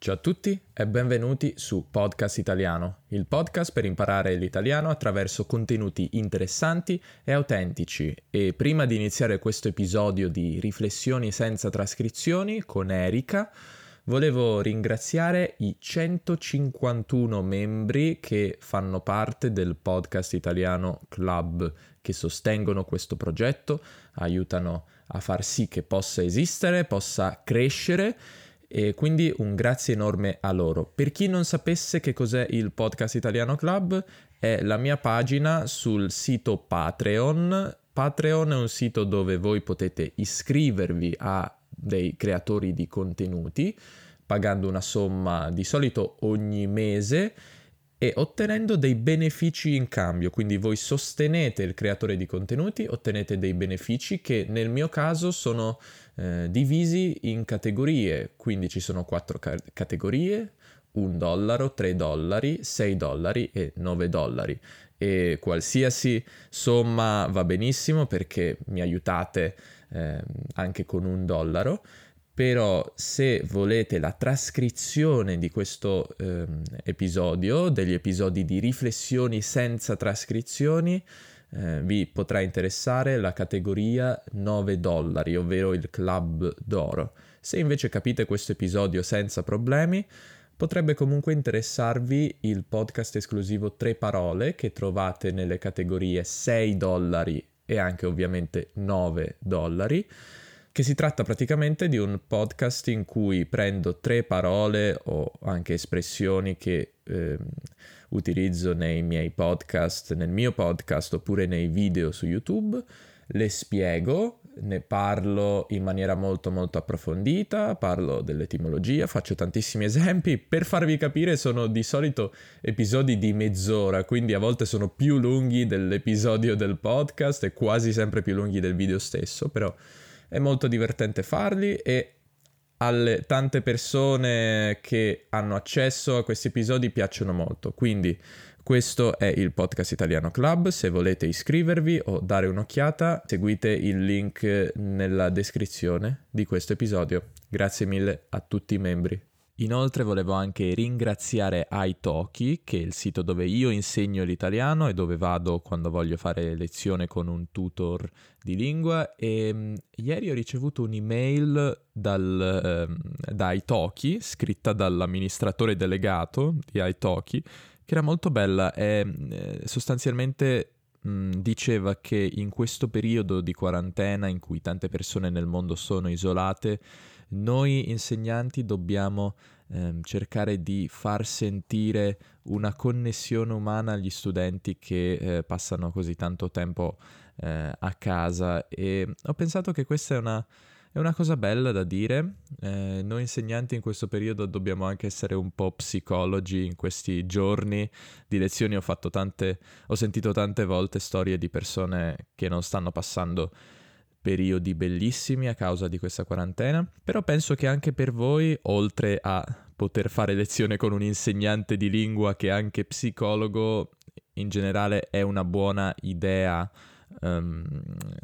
Ciao a tutti e benvenuti su Podcast Italiano, il podcast per imparare l'italiano attraverso contenuti interessanti e autentici. E prima di iniziare questo episodio di Riflessioni senza trascrizioni con Erika, volevo ringraziare i 151 membri che fanno parte del Podcast Italiano Club, che sostengono questo progetto, aiutano a far sì che possa esistere, possa crescere e quindi un grazie enorme a loro. Per chi non sapesse che cos'è il Podcast Italiano Club, è la mia pagina sul sito Patreon. Patreon è un sito dove voi potete iscrivervi a dei creatori di contenuti pagando una somma di solito ogni mese e ottenendo dei benefici in cambio. Quindi voi sostenete il creatore di contenuti, ottenete dei benefici che nel mio caso sono eh, divisi in categorie, quindi ci sono quattro ca- categorie, 1 dollaro, 3 dollari, 6 dollari e 9 dollari. E qualsiasi somma va benissimo perché mi aiutate eh, anche con un dollaro però se volete la trascrizione di questo eh, episodio, degli episodi di riflessioni senza trascrizioni, eh, vi potrà interessare la categoria 9 dollari, ovvero il club d'oro. Se invece capite questo episodio senza problemi, potrebbe comunque interessarvi il podcast esclusivo 3 parole che trovate nelle categorie 6 dollari e anche ovviamente 9 dollari che si tratta praticamente di un podcast in cui prendo tre parole o anche espressioni che eh, utilizzo nei miei podcast, nel mio podcast oppure nei video su YouTube, le spiego, ne parlo in maniera molto molto approfondita, parlo dell'etimologia, faccio tantissimi esempi, per farvi capire sono di solito episodi di mezz'ora, quindi a volte sono più lunghi dell'episodio del podcast e quasi sempre più lunghi del video stesso, però è molto divertente farli e alle tante persone che hanno accesso a questi episodi piacciono molto. Quindi questo è il Podcast Italiano Club, se volete iscrivervi o dare un'occhiata seguite il link nella descrizione di questo episodio. Grazie mille a tutti i membri. Inoltre volevo anche ringraziare Italki, che è il sito dove io insegno l'italiano e dove vado quando voglio fare lezione con un tutor di lingua. E um, ieri ho ricevuto un'email dal, um, da Italki, scritta dall'amministratore delegato di Italki, che era molto bella e eh, sostanzialmente diceva che in questo periodo di quarantena in cui tante persone nel mondo sono isolate, noi insegnanti dobbiamo ehm, cercare di far sentire una connessione umana agli studenti che eh, passano così tanto tempo eh, a casa e ho pensato che questa è una, è una cosa bella da dire. Eh, noi insegnanti in questo periodo dobbiamo anche essere un po' psicologi in questi giorni di lezioni. Ho, tante, ho sentito tante volte storie di persone che non stanno passando periodi bellissimi a causa di questa quarantena, però penso che anche per voi, oltre a poter fare lezione con un insegnante di lingua che è anche psicologo, in generale è una buona idea um,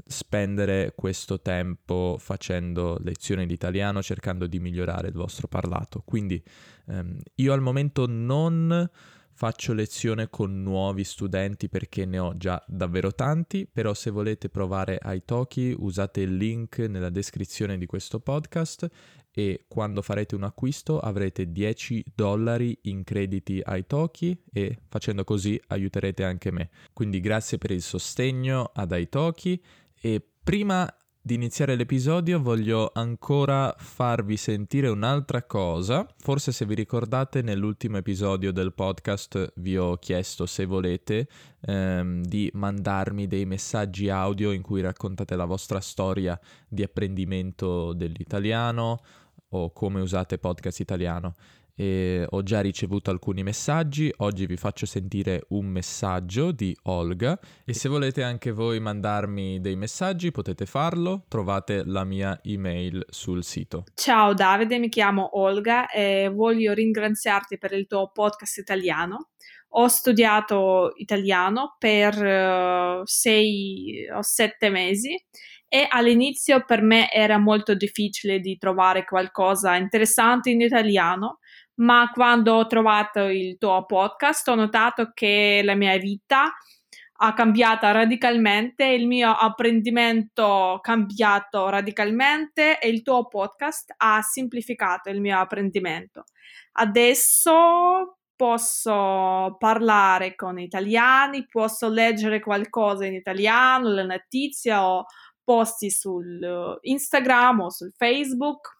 spendere questo tempo facendo lezioni di italiano, cercando di migliorare il vostro parlato. Quindi um, io al momento non faccio lezione con nuovi studenti perché ne ho già davvero tanti, però se volete provare Italki usate il link nella descrizione di questo podcast e quando farete un acquisto avrete 10 dollari in crediti Italki e facendo così aiuterete anche me. Quindi grazie per il sostegno ad Italki e prima di iniziare l'episodio voglio ancora farvi sentire un'altra cosa. Forse se vi ricordate nell'ultimo episodio del podcast vi ho chiesto se volete ehm, di mandarmi dei messaggi audio in cui raccontate la vostra storia di apprendimento dell'italiano o come usate podcast italiano e ho già ricevuto alcuni messaggi, oggi vi faccio sentire un messaggio di Olga e se volete anche voi mandarmi dei messaggi potete farlo, trovate la mia email sul sito. Ciao Davide, mi chiamo Olga e voglio ringraziarti per il tuo podcast italiano. Ho studiato italiano per uh, sei o sette mesi e all'inizio per me era molto difficile di trovare qualcosa interessante in italiano ma quando ho trovato il tuo podcast ho notato che la mia vita ha cambiato radicalmente, il mio apprendimento ha cambiato radicalmente e il tuo podcast ha semplificato il mio apprendimento. Adesso posso parlare con italiani, posso leggere qualcosa in italiano, le notizie o posti sul Instagram o sul Facebook.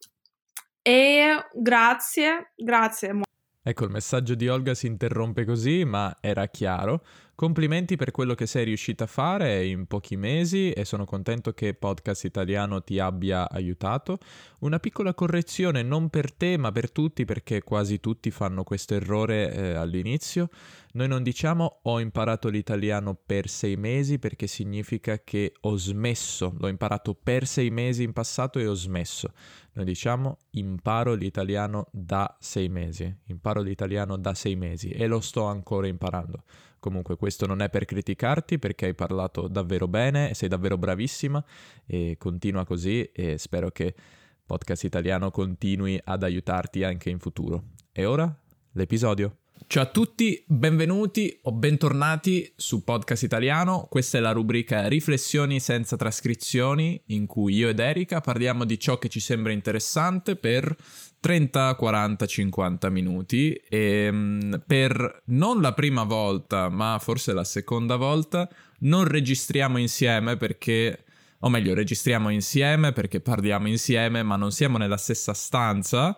E grazie, grazie. Ecco, il messaggio di Olga si interrompe così, ma era chiaro. Complimenti per quello che sei riuscita a fare in pochi mesi e sono contento che Podcast Italiano ti abbia aiutato. Una piccola correzione non per te ma per tutti perché quasi tutti fanno questo errore eh, all'inizio. Noi non diciamo ho imparato l'italiano per sei mesi perché significa che ho smesso, l'ho imparato per sei mesi in passato e ho smesso. Noi diciamo imparo l'italiano da sei mesi, imparo l'italiano da sei mesi e lo sto ancora imparando. Comunque questo non è per criticarti perché hai parlato davvero bene, sei davvero bravissima e continua così e spero che Podcast Italiano continui ad aiutarti anche in futuro. E ora l'episodio. Ciao a tutti, benvenuti o bentornati su Podcast Italiano. Questa è la rubrica Riflessioni senza trascrizioni in cui io ed Erika parliamo di ciò che ci sembra interessante per 30, 40, 50 minuti e mm, per non la prima volta, ma forse la seconda volta, non registriamo insieme perché o meglio, registriamo insieme perché parliamo insieme, ma non siamo nella stessa stanza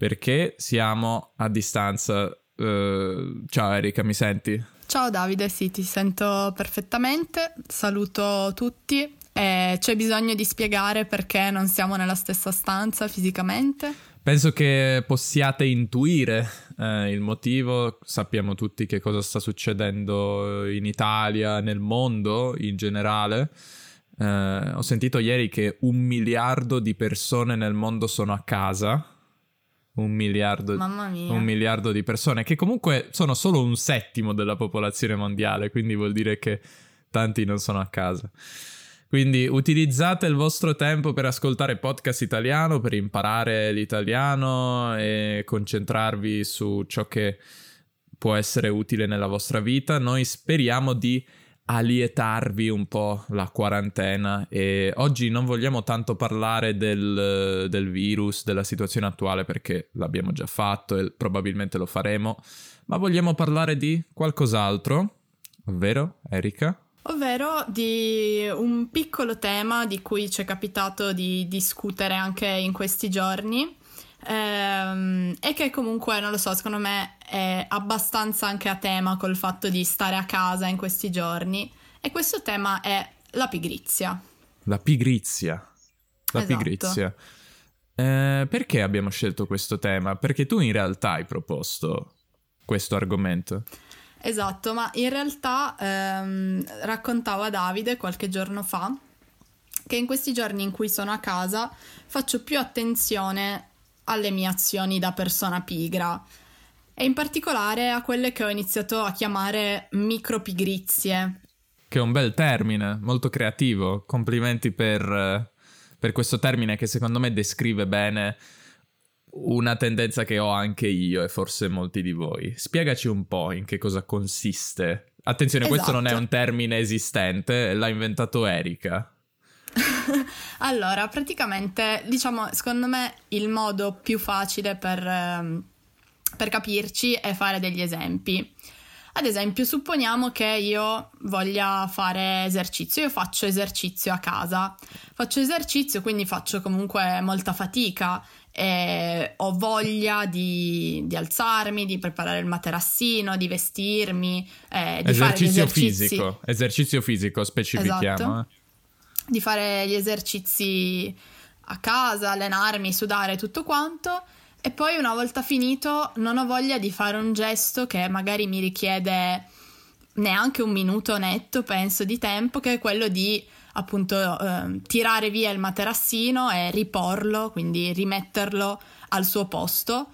perché siamo a distanza. Uh, ciao Erika, mi senti? Ciao Davide, sì, ti sento perfettamente. Saluto tutti. E c'è bisogno di spiegare perché non siamo nella stessa stanza fisicamente? Penso che possiate intuire eh, il motivo, sappiamo tutti che cosa sta succedendo in Italia, nel mondo in generale. Eh, ho sentito ieri che un miliardo di persone nel mondo sono a casa. Un miliardo, un miliardo di persone, che comunque sono solo un settimo della popolazione mondiale, quindi vuol dire che tanti non sono a casa. Quindi utilizzate il vostro tempo per ascoltare podcast italiano, per imparare l'italiano e concentrarvi su ciò che può essere utile nella vostra vita. Noi speriamo di allietarvi un po' la quarantena e oggi non vogliamo tanto parlare del, del, virus, della situazione attuale perché l'abbiamo già fatto e probabilmente lo faremo, ma vogliamo parlare di qualcos'altro, ovvero Erika? Ovvero di un piccolo tema di cui ci è capitato di discutere anche in questi giorni ehm, e che comunque, non lo so, secondo me è abbastanza anche a tema col fatto di stare a casa in questi giorni e questo tema è la pigrizia. La pigrizia. La esatto. pigrizia. Eh, perché abbiamo scelto questo tema? Perché tu in realtà hai proposto questo argomento. Esatto, ma in realtà ehm, raccontavo a Davide qualche giorno fa che in questi giorni in cui sono a casa faccio più attenzione alle mie azioni da persona pigra e in particolare a quelle che ho iniziato a chiamare micropigrizie. Che è un bel termine, molto creativo. Complimenti per, per questo termine che secondo me descrive bene una tendenza che ho anche io e forse molti di voi. Spiegaci un po' in che cosa consiste. Attenzione, esatto. questo non è un esatto. termine esistente, l'ha inventato Erika. allora, praticamente, diciamo, secondo me il modo più facile per, ehm, per capirci è fare degli esempi. Ad esempio, supponiamo che io voglia fare esercizio, io faccio esercizio a casa, faccio esercizio, quindi faccio comunque molta fatica, e ho voglia di, di, alzarmi, di preparare il materassino, di vestirmi, eh, di esercizio fare fisico, esercizio fisico specifichiamo. Esatto. Eh. Di fare gli esercizi a casa, allenarmi, sudare, tutto quanto. E poi una volta finito non ho voglia di fare un gesto che magari mi richiede neanche un minuto netto, penso, di tempo, che è quello di appunto eh, tirare via il materassino e riporlo, quindi rimetterlo al suo posto.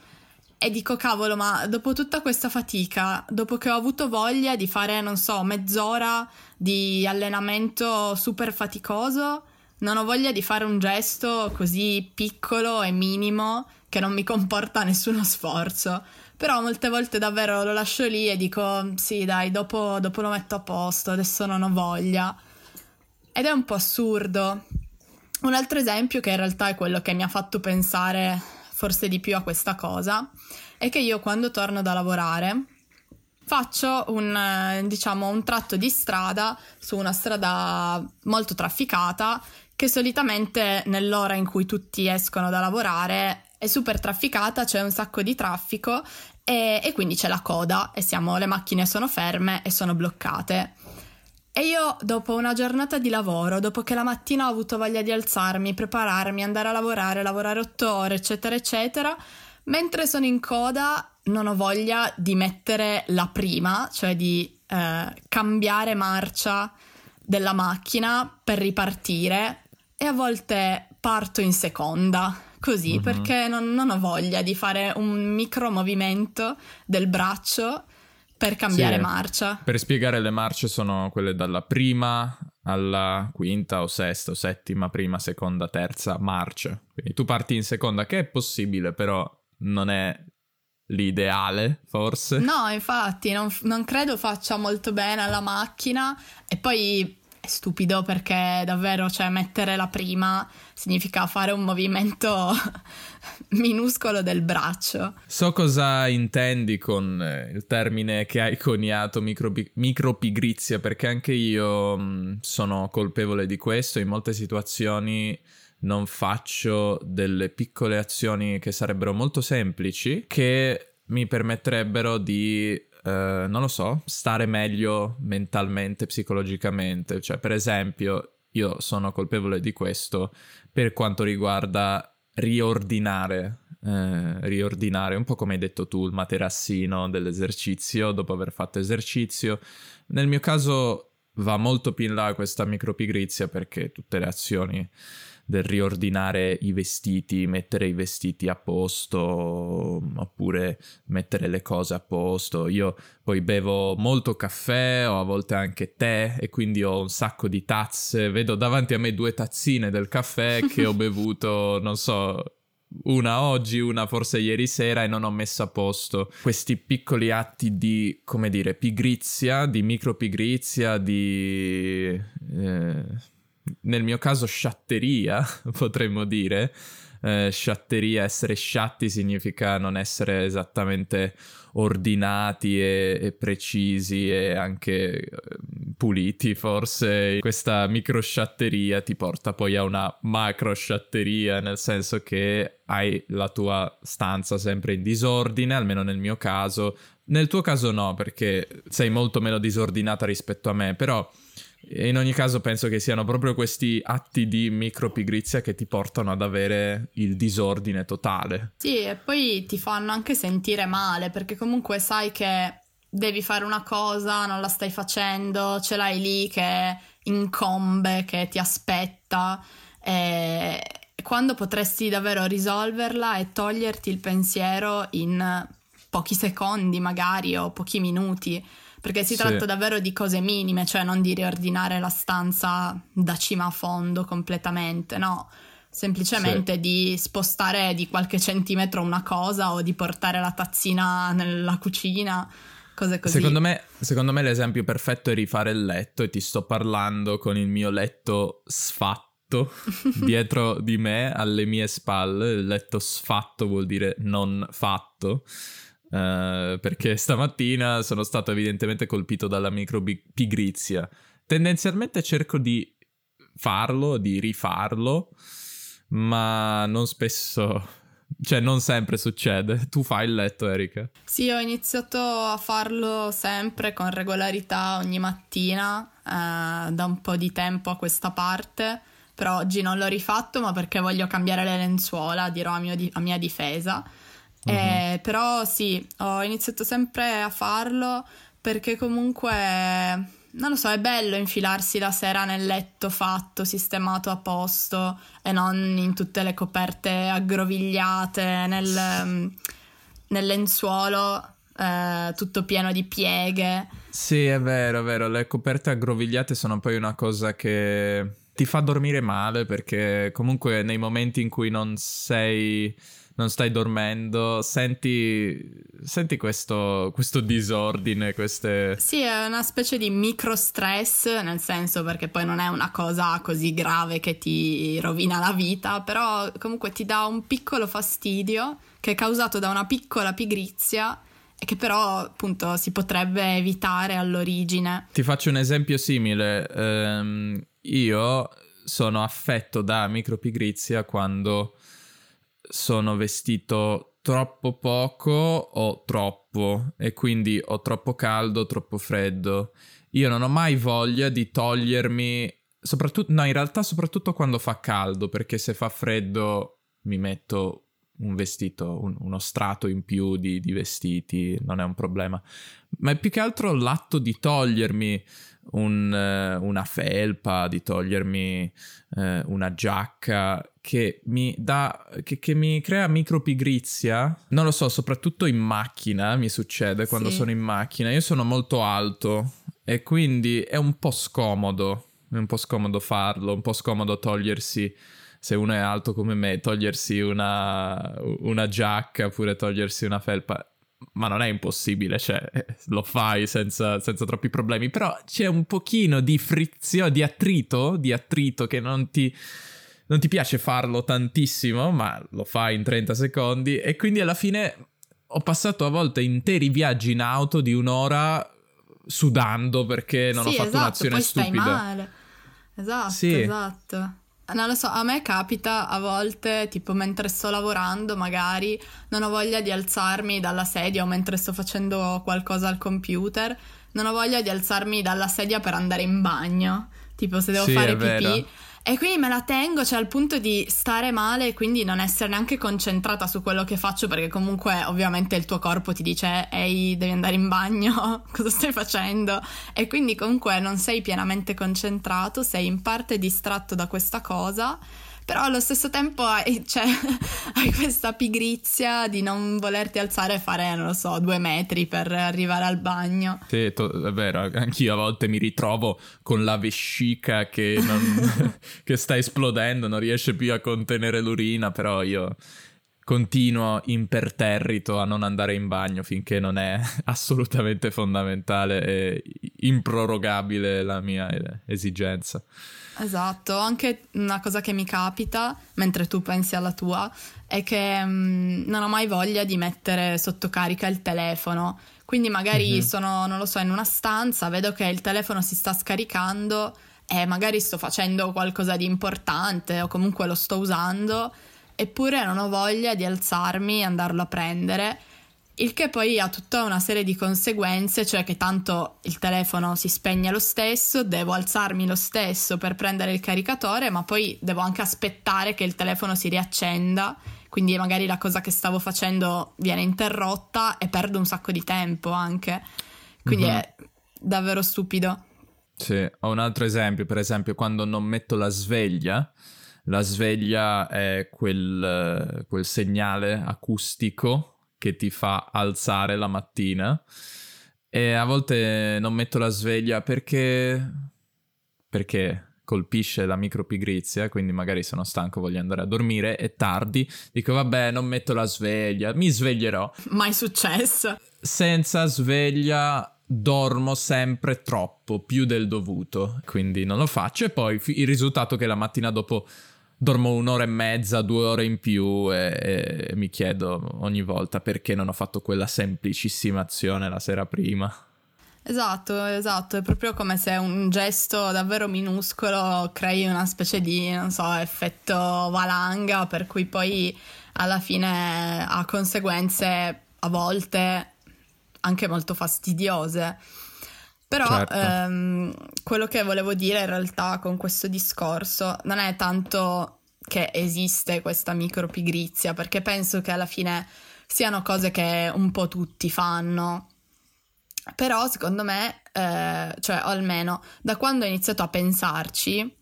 E dico, cavolo, ma dopo tutta questa fatica, dopo che ho avuto voglia di fare, non so, mezz'ora di allenamento super faticoso, non ho voglia di fare un gesto così piccolo e minimo che non mi comporta nessuno sforzo. Però molte volte davvero lo lascio lì e dico sì dai, dopo, dopo lo metto a posto, adesso non ho voglia. Ed è un po' assurdo. Un altro esempio, che in realtà è quello che mi ha fatto pensare forse di più a questa cosa, è che io quando torno da lavorare faccio un, diciamo, un tratto di strada su una strada molto trafficata che solitamente nell'ora in cui tutti escono da lavorare è super trafficata, c'è un sacco di traffico e, e quindi c'è la coda e siamo, le macchine sono ferme e sono bloccate. E io dopo una giornata di lavoro, dopo che la mattina ho avuto voglia di alzarmi, prepararmi, andare a lavorare, lavorare otto ore, eccetera, eccetera, mentre sono in coda non ho voglia di mettere la prima, cioè di eh, cambiare marcia della macchina per ripartire e a volte parto in seconda, così, uh-huh. perché non, non, ho voglia di fare un micro movimento del braccio per cambiare sì, marcia. Per spiegare, le marce sono quelle dalla prima alla quinta o sesta o settima, prima, seconda, terza marcia. Quindi tu parti in seconda, che è possibile, però non è l'ideale, forse. No, infatti, non, non credo faccia molto bene alla macchina e poi stupido perché davvero, cioè, mettere la prima significa fare un movimento minuscolo del braccio. So cosa intendi con eh, il termine che hai coniato, micropi- micropigrizia, perché anche io mm, sono colpevole di questo. In molte situazioni non faccio delle piccole azioni che sarebbero molto semplici, che mi permetterebbero di Uh, non lo so, stare meglio mentalmente, psicologicamente. Cioè, per esempio, io sono colpevole di questo per quanto riguarda riordinare, eh, riordinare un po' come hai detto tu, il materassino dell'esercizio dopo aver fatto esercizio. Nel mio caso va molto più in là questa micropigrizia perché tutte le azioni del riordinare i vestiti, mettere i vestiti a posto oppure mettere le cose a posto. Io poi bevo molto caffè o a volte anche tè e quindi ho un sacco di tazze. Vedo davanti a me due tazzine del caffè che ho bevuto, non so, una oggi, una forse ieri sera e non ho messo a posto questi piccoli atti di, come dire, pigrizia, di micropigrizia, di... Eh, nel mio caso sciatteria, potremmo dire. Eh, sciatteria, essere sciatti significa non essere esattamente ordinati e, e precisi e anche eh, puliti, forse questa microsciatteria ti porta poi a una macrosciatteria, nel senso che hai la tua stanza sempre in disordine, almeno nel mio caso. Nel tuo caso no, perché sei molto meno disordinata rispetto a me, però in ogni caso penso che siano proprio questi atti di micropigrizia che ti portano ad avere il disordine totale. Sì, e poi ti fanno anche sentire male, perché comunque sai che devi fare una cosa, non la stai facendo, ce l'hai lì che incombe, che ti aspetta, e quando potresti davvero risolverla e toglierti il pensiero in pochi secondi magari o pochi minuti perché si sì. tratta davvero di cose minime, cioè non di riordinare la stanza da cima a fondo completamente, no, semplicemente sì. di spostare di qualche centimetro una cosa o di portare la tazzina nella cucina. Cose così. Secondo me, secondo me l'esempio perfetto è rifare il letto e ti sto parlando con il mio letto sfatto dietro di me, alle mie spalle. Il letto sfatto vuol dire non fatto. Uh, perché stamattina sono stato evidentemente colpito dalla micropigrizia. Tendenzialmente cerco di farlo, di rifarlo, ma non spesso, cioè non sempre succede. Tu fai il letto, Erika? Sì, ho iniziato a farlo sempre con regolarità ogni mattina, uh, da un po' di tempo a questa parte. Però oggi non l'ho rifatto, ma perché voglio cambiare le lenzuola, dirò a, di- a mia difesa. Uh-huh. Eh, però sì, ho iniziato sempre a farlo perché comunque, non lo so, è bello infilarsi la sera nel letto fatto, sistemato a posto e non in tutte le coperte aggrovigliate, nel, mm, nel lenzuolo. Eh, tutto pieno di pieghe. Sì, è vero, è vero. Le coperte aggrovigliate sono poi una cosa che ti fa dormire male perché comunque nei momenti in cui non sei non stai dormendo, senti, senti questo, questo, disordine, queste... Sì, è una specie di micro stress, nel senso perché poi non è una cosa così grave che ti rovina la vita, però comunque ti dà un piccolo fastidio che è causato da una piccola pigrizia e che però appunto si potrebbe evitare all'origine. Ti faccio un esempio simile. Um, io sono affetto da micropigrizia quando sono vestito troppo poco o troppo e quindi ho troppo caldo, troppo freddo. Io non ho mai voglia di togliermi, soprattutto, no, in realtà soprattutto quando fa caldo, perché se fa freddo mi metto un vestito, un, uno strato in più di, di, vestiti, non è un problema. Ma è più che altro l'atto di togliermi un, uh, una felpa, di togliermi uh, una giacca che mi dà, che, che, mi crea micropigrizia. Non lo so, soprattutto in macchina mi succede quando sì. sono in macchina. Io sono molto alto e quindi è un po' scomodo. È un po' scomodo farlo, un po' scomodo togliersi se uno è alto come me, togliersi una, una giacca oppure togliersi una felpa ma non è impossibile, cioè lo fai senza, senza, troppi problemi, però c'è un pochino di frizione, di attrito, di attrito che non ti, non ti piace farlo tantissimo, ma lo fai in 30 secondi e quindi alla fine ho passato a volte interi viaggi in auto di un'ora sudando perché non sì, ho fatto esatto, un'azione poi stupida. Stai male. Esatto, sì. esatto. Non lo so, a me capita a volte, tipo mentre sto lavorando, magari non ho voglia di alzarmi dalla sedia o mentre sto facendo qualcosa al computer, non ho voglia di alzarmi dalla sedia per andare in bagno. Tipo se devo sì, fare pipì, e quindi me la tengo, cioè al punto di stare male e quindi non essere neanche concentrata su quello che faccio, perché comunque ovviamente il tuo corpo ti dice ehi, devi andare in bagno, cosa stai facendo? E quindi comunque non sei pienamente concentrato, sei in parte distratto da questa cosa però allo stesso tempo hai, cioè, hai, questa pigrizia di non volerti alzare e fare, non lo so, due metri per arrivare al bagno. Sì, to- è vero, anch'io a volte mi ritrovo con la vescica che, non, che sta esplodendo, non riesce più a contenere l'urina, però io continuo imperterrito a non andare in bagno finché non è assolutamente fondamentale e improrogabile la mia esigenza. Esatto, anche una cosa che mi capita, mentre tu pensi alla tua, è che mh, mm, non ho mai voglia di mettere sotto carica il telefono. Quindi magari mm-hmm. sono, non lo so, in una stanza, vedo che il telefono si sta scaricando e magari sto facendo qualcosa di importante o comunque lo sto usando, eppure non ho voglia di alzarmi e andarlo a prendere il che poi ha tutta una serie di conseguenze, cioè che tanto il telefono si spegne lo stesso, devo alzarmi lo stesso per prendere il caricatore, ma poi devo anche aspettare che il telefono si riaccenda, quindi magari la cosa che stavo facendo viene interrotta e perdo un sacco di tempo anche. Quindi mm-hmm. è davvero stupido. Sì, ho un altro esempio, per esempio quando non metto la sveglia, la sveglia è quel, quel segnale acustico che ti fa alzare la mattina e a volte non metto la sveglia perché perché colpisce la micropigrizia, quindi magari sono stanco, voglio andare a dormire, è tardi, dico vabbè non metto la sveglia, mi sveglierò. Mai successo. Senza sveglia dormo sempre troppo, più del dovuto, quindi non lo faccio e poi il risultato è che la mattina dopo dormo un'ora e mezza, due ore in più e, e, mi chiedo ogni volta perché non ho fatto quella semplicissima azione la sera prima. Esatto, esatto, è proprio come se un gesto davvero minuscolo crei una specie di, non so, effetto valanga per cui poi alla fine ha conseguenze a volte anche molto fastidiose. Però certo. ehm, quello che volevo dire in realtà con questo discorso non è tanto che esiste questa micropigrizia, perché penso che alla fine siano cose che un po' tutti fanno. Però secondo me, eh, cioè o almeno da quando ho iniziato a pensarci,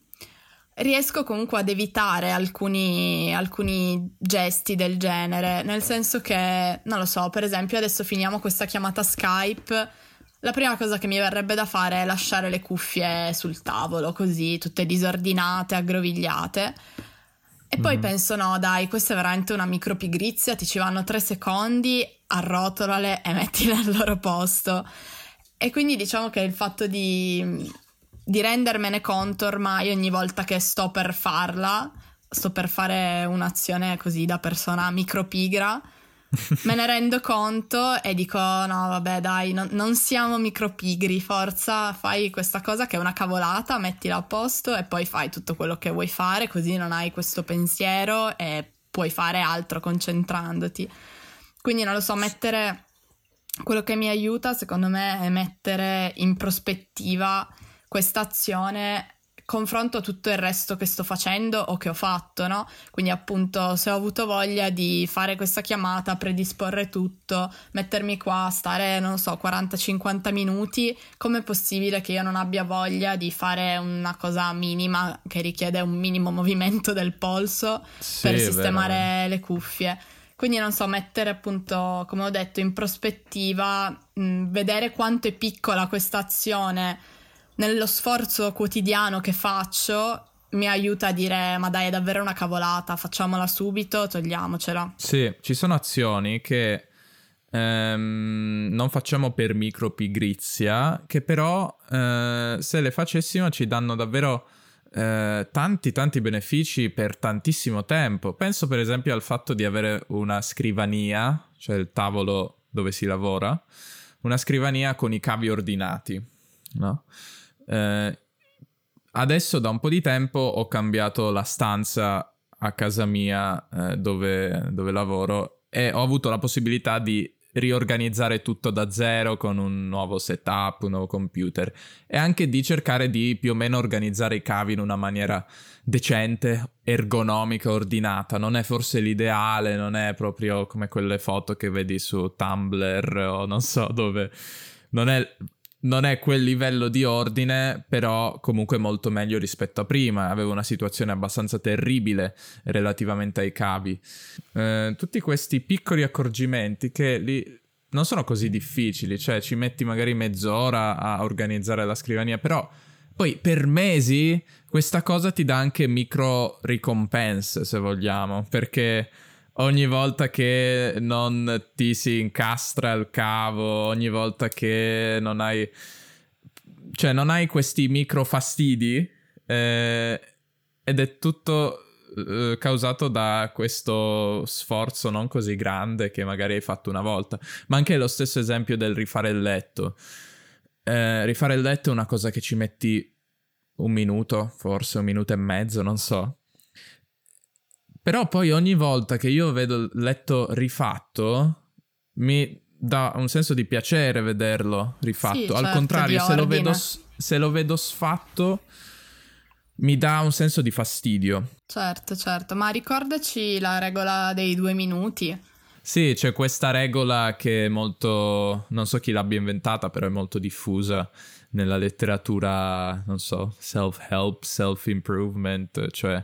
riesco comunque ad evitare alcuni, alcuni, gesti del genere, nel senso che, non lo so, per esempio adesso finiamo questa chiamata Skype la prima cosa che mi verrebbe da fare è lasciare le cuffie sul tavolo, così tutte disordinate, aggrovigliate. E poi mm. penso, no, dai, questa è veramente una micropigrizia, ti ci vanno tre secondi, arrotolale e mettile al loro posto. E quindi diciamo che il fatto di, di rendermene conto ormai ogni volta che sto per farla, sto per fare un'azione così da persona micropigra, me ne rendo conto e dico no vabbè dai no, non siamo micropigri forza fai questa cosa che è una cavolata mettila a posto e poi fai tutto quello che vuoi fare così non hai questo pensiero e puoi fare altro concentrandoti. Quindi non lo so mettere quello che mi aiuta secondo me è mettere in prospettiva questa azione confronto tutto il resto che sto facendo o che ho fatto, no? Quindi appunto se ho avuto voglia di fare questa chiamata, predisporre tutto, mettermi qua, stare, non so, 40-50 minuti, com'è possibile che io non abbia voglia di fare una cosa minima che richiede un minimo movimento del polso sì, per sistemare vero. le cuffie? Quindi non so, mettere appunto, come ho detto, in prospettiva, mh, vedere quanto è piccola questa azione nello sforzo quotidiano che faccio mi aiuta a dire ma dai è davvero una cavolata, facciamola subito, togliamocela. Sì, ci sono azioni che ehm, non facciamo per micropigrizia, che però eh, se le facessimo ci danno davvero eh, tanti tanti benefici per tantissimo tempo. Penso per esempio al fatto di avere una scrivania, cioè il tavolo dove si lavora, una scrivania con i cavi ordinati, no? Eh, adesso da un po' di tempo ho cambiato la stanza a casa mia eh, dove, dove lavoro e ho avuto la possibilità di riorganizzare tutto da zero con un nuovo setup, un nuovo computer e anche di cercare di più o meno organizzare i cavi in una maniera decente, ergonomica, ordinata. Non è forse l'ideale, non è proprio come quelle foto che vedi su Tumblr o non so dove. Non è non è quel livello di ordine, però comunque molto meglio rispetto a prima. Avevo una situazione abbastanza terribile relativamente ai cavi. Eh, tutti questi piccoli accorgimenti che li, non sono così difficili, cioè ci metti magari mezz'ora a organizzare la scrivania, però poi per mesi questa cosa ti dà anche micro ricompense, se vogliamo, perché ogni volta che non ti si incastra il cavo, ogni volta che non hai... cioè non hai questi micro fastidi eh, ed è tutto eh, causato da questo sforzo non così grande che magari hai fatto una volta. Ma anche lo stesso esempio del rifare il letto. Eh, rifare il letto è una cosa che ci metti un minuto, forse un minuto e mezzo, non so. Però poi ogni volta che io vedo il letto rifatto, mi dà un senso di piacere vederlo rifatto. Sì, Al certo, contrario, se lo, vedo, se lo, vedo, sfatto, mi dà un senso di fastidio. Certo, certo, ma ricordaci la regola dei due minuti. Sì, c'è questa regola che è molto, non so chi l'abbia inventata, però è molto diffusa nella letteratura, non so, self-help, self-improvement, cioè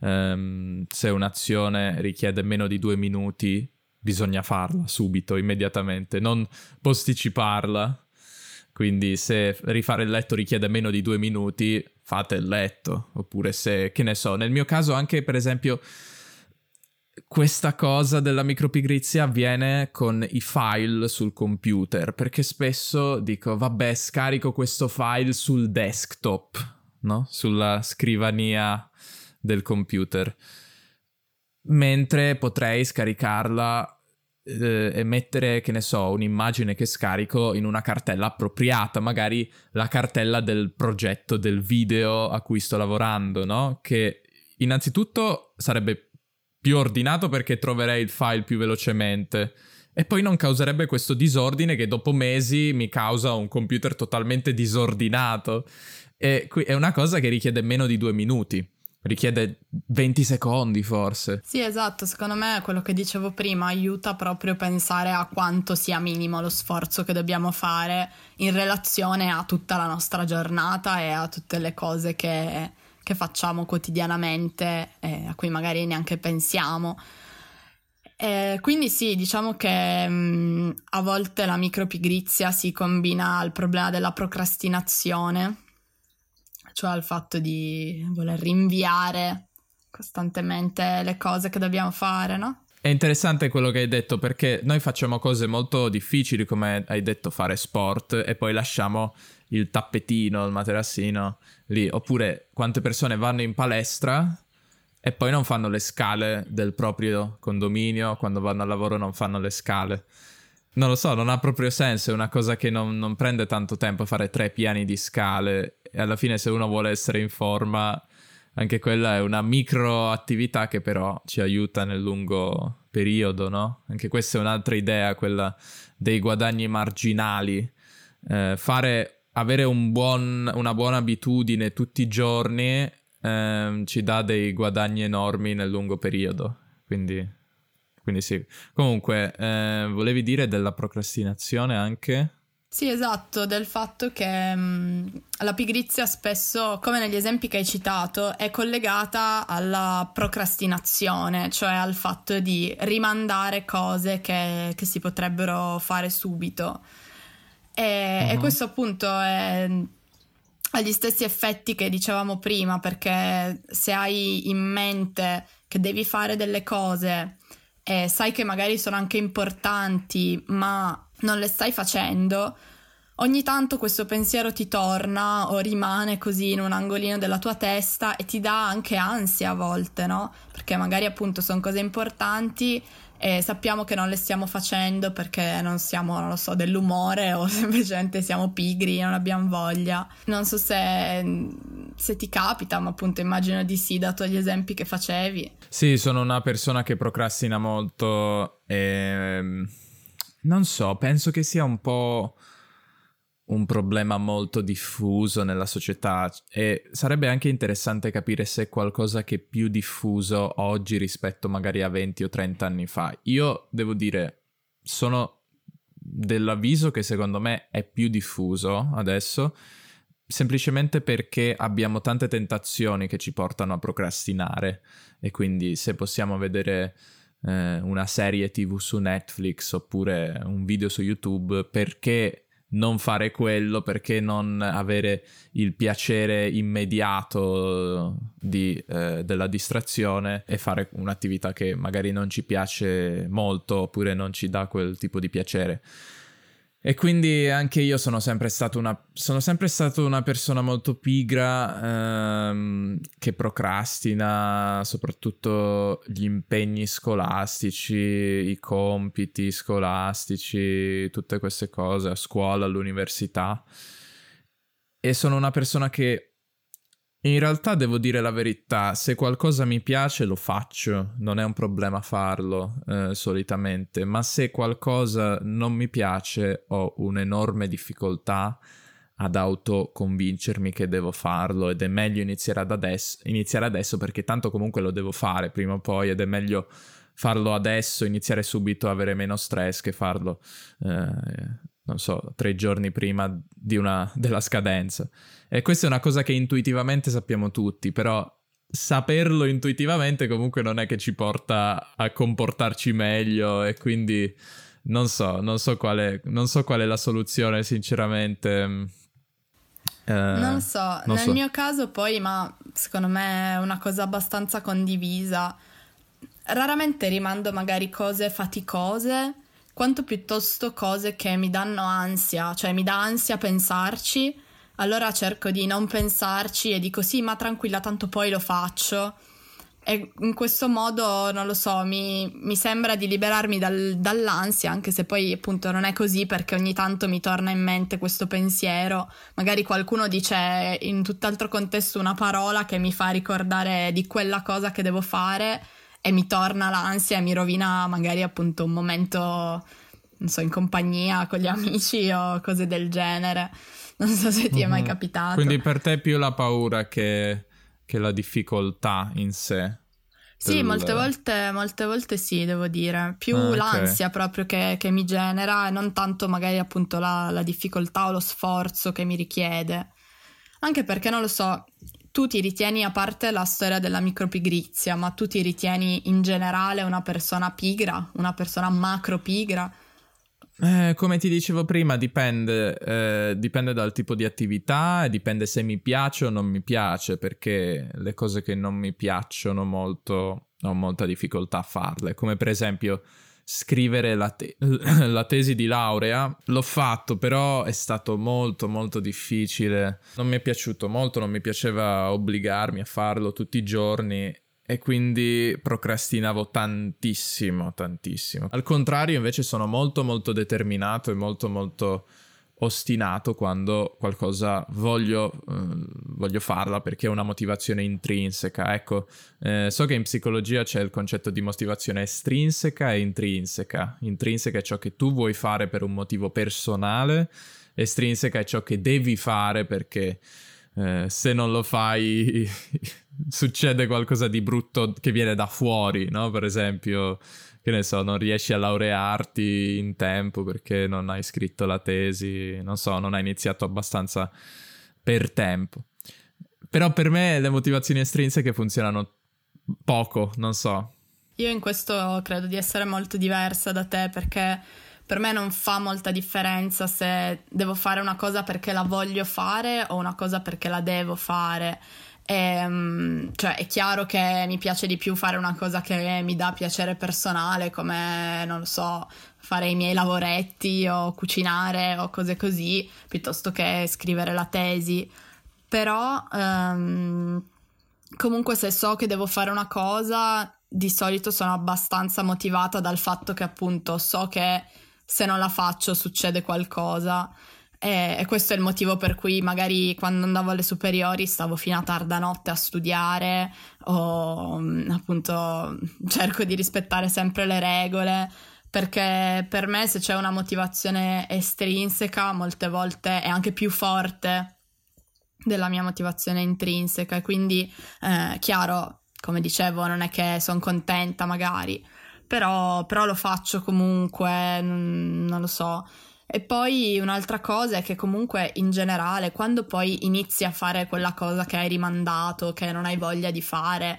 um, se un'azione richiede meno di due minuti, bisogna farla subito, immediatamente, non posticiparla. Quindi se rifare il letto richiede meno di due minuti, fate il letto. Oppure se, che ne so, nel mio caso anche per esempio questa cosa della micropigrizia avviene con i file sul computer, perché spesso dico, vabbè, scarico questo file sul desktop, no? Sulla scrivania del computer. Mentre potrei scaricarla eh, e mettere, che ne so, un'immagine che scarico in una cartella appropriata, magari la cartella del progetto del video a cui sto lavorando, no? Che innanzitutto sarebbe più ordinato perché troverei il file più velocemente. E poi non causerebbe questo disordine che dopo mesi mi causa un computer totalmente disordinato. E è una cosa che richiede meno di due minuti richiede 20 secondi forse. Sì, esatto, secondo me quello che dicevo prima aiuta proprio a pensare a quanto sia minimo lo sforzo che dobbiamo fare in relazione a tutta la nostra giornata e a tutte le cose che, che facciamo quotidianamente e a cui magari neanche pensiamo. E quindi sì, diciamo che mh, a volte la micropigrizia si combina al problema della procrastinazione, cioè al fatto di voler rinviare costantemente le cose che dobbiamo fare, no? È interessante quello che hai detto perché noi facciamo cose molto difficili, come hai detto, fare sport e poi lasciamo il tappetino, il materassino lì. Oppure quante persone vanno in palestra e poi non fanno le scale del proprio condominio, quando vanno al lavoro non fanno le scale. Non lo so, non ha proprio senso, è una cosa che non, non prende tanto tempo fare tre piani di scale e alla fine se uno vuole essere in forma, anche quella è una micro attività che però ci aiuta nel lungo periodo, no? Anche questa è un'altra idea, quella dei guadagni marginali. Eh, fare, avere un buon, una buona abitudine tutti i giorni ehm, ci dà dei guadagni enormi nel lungo periodo. Quindi, quindi sì. Comunque, eh, volevi dire della procrastinazione anche? Sì, esatto, del fatto che mh, la pigrizia spesso, come negli esempi che hai citato, è collegata alla procrastinazione, cioè al fatto di rimandare cose che, che si potrebbero fare subito. E, uh-huh. e questo appunto è ha gli stessi effetti che dicevamo prima, perché se hai in mente che devi fare delle cose e sai che magari sono anche importanti, ma non le stai facendo, ogni tanto questo pensiero ti torna o rimane così in un angolino della tua testa e ti dà anche ansia a volte, no? Perché magari appunto sono cose importanti e sappiamo che non le stiamo facendo perché non siamo, non lo so, dell'umore o semplicemente siamo pigri, non abbiamo voglia. Non so se, se ti capita, ma appunto immagino di sì, dato gli esempi che facevi. Sì, sono una persona che procrastina molto e non so, penso che sia un po' un problema molto diffuso nella società e sarebbe anche interessante capire se è qualcosa che è più diffuso oggi rispetto magari a 20 o 30 anni fa. Io devo dire, sono dell'avviso che secondo me è più diffuso adesso, semplicemente perché abbiamo tante tentazioni che ci portano a procrastinare e quindi se possiamo vedere eh, una serie tv su Netflix oppure un video su YouTube perché non fare quello, perché non avere il piacere immediato di, eh, della distrazione e fare un'attività che magari non ci piace molto oppure non ci dà quel tipo di piacere. E quindi anche io sono sempre stato una, sempre stato una persona molto pigra ehm, che procrastina soprattutto gli impegni scolastici, i compiti scolastici, tutte queste cose a scuola, all'università. E sono una persona che in realtà devo dire la verità, se qualcosa mi piace lo faccio, non è un problema farlo eh, solitamente, ma se qualcosa non mi piace ho un'enorme difficoltà ad autoconvincermi che devo farlo ed è meglio iniziare, adesso, iniziare adesso perché tanto comunque lo devo fare prima o poi ed è meglio farlo adesso, iniziare subito, avere meno stress che farlo, eh, non so, tre giorni prima una, della scadenza. E questa è una cosa che intuitivamente sappiamo tutti, però saperlo intuitivamente comunque non è che ci porta a comportarci meglio e quindi non so, non so qual non so qual è la soluzione sinceramente. Eh, non so, non nel so. mio caso poi, ma secondo me è una cosa abbastanza condivisa. Raramente rimando magari cose faticose, quanto piuttosto cose che mi danno ansia, cioè mi dà ansia pensarci allora cerco di non pensarci e dico sì, ma tranquilla, tanto poi lo faccio. E in questo modo, non lo so, mi, mi sembra di liberarmi dal, dall'ansia, anche se poi appunto non è così perché ogni tanto mi torna in mente questo pensiero. Magari qualcuno dice in tutt'altro contesto una parola che mi fa ricordare di quella cosa che devo fare e mi torna l'ansia e mi rovina magari appunto un momento, non so, in compagnia con gli amici o cose del genere. Non so se ti è mai mhm. capitato. Quindi per te è più la paura che, che la difficoltà in sé. Sì, del... molte, volte, molte volte sì, devo dire. Più ah, l'ansia okay. proprio che, che, mi genera e non tanto magari appunto la, la difficoltà o lo sforzo che mi richiede. Anche perché non lo so, tu ti ritieni, a parte la storia della micropigrizia, ma tu ti ritieni in generale una persona pigra, una persona macropigra? Eh, come ti dicevo prima, dipende, eh, dipende dal tipo di attività e dipende se mi piace o non mi piace, perché le cose che non mi piacciono molto ho molta difficoltà a farle, come per esempio scrivere la, te- la, tesi di laurea. L'ho fatto, però è stato molto molto difficile. Non mi è piaciuto molto, non mi piaceva obbligarmi a farlo tutti i giorni e quindi procrastinavo tantissimo, tantissimo. Al contrario, invece sono molto molto determinato e molto molto ostinato quando qualcosa voglio, eh, voglio farla perché è una motivazione intrinseca. Ecco, eh, so che in psicologia c'è il concetto di motivazione estrinseca e intrinseca. Intrinseca è ciò che tu vuoi fare per un motivo personale, estrinseca è ciò che devi fare perché eh, se non lo fai succede qualcosa di brutto che viene da fuori, no? Per esempio che ne so, non riesci a laurearti in tempo perché non hai scritto la tesi, non so, non hai iniziato abbastanza per tempo. Però per me le motivazioni estrinseche funzionano poco, non so. Io in questo credo di essere molto diversa da te perché per me non fa molta differenza se devo fare una cosa perché la voglio fare o una cosa perché la devo fare. E, ehm, cioè, è chiaro che mi piace di più fare una cosa che mi dà piacere personale, come, non lo so, fare i miei lavoretti o cucinare o cose così, piuttosto che scrivere la tesi. Però, um, comunque, se so che devo fare una cosa, di solito sono abbastanza motivata dal fatto che appunto so che se non la faccio succede qualcosa e, questo è il motivo per cui magari quando andavo alle superiori stavo fino a tarda notte a studiare o mm, appunto cerco di rispettare sempre le regole perché per me se c'è una motivazione estrinseca molte volte è anche più forte della mia motivazione intrinseca. E quindi eh, chiaro come dicevo non è che sono contenta magari però, però lo faccio comunque non, non lo so e poi un'altra cosa è che comunque in generale quando poi inizi a fare quella cosa che hai rimandato, che non hai voglia di fare,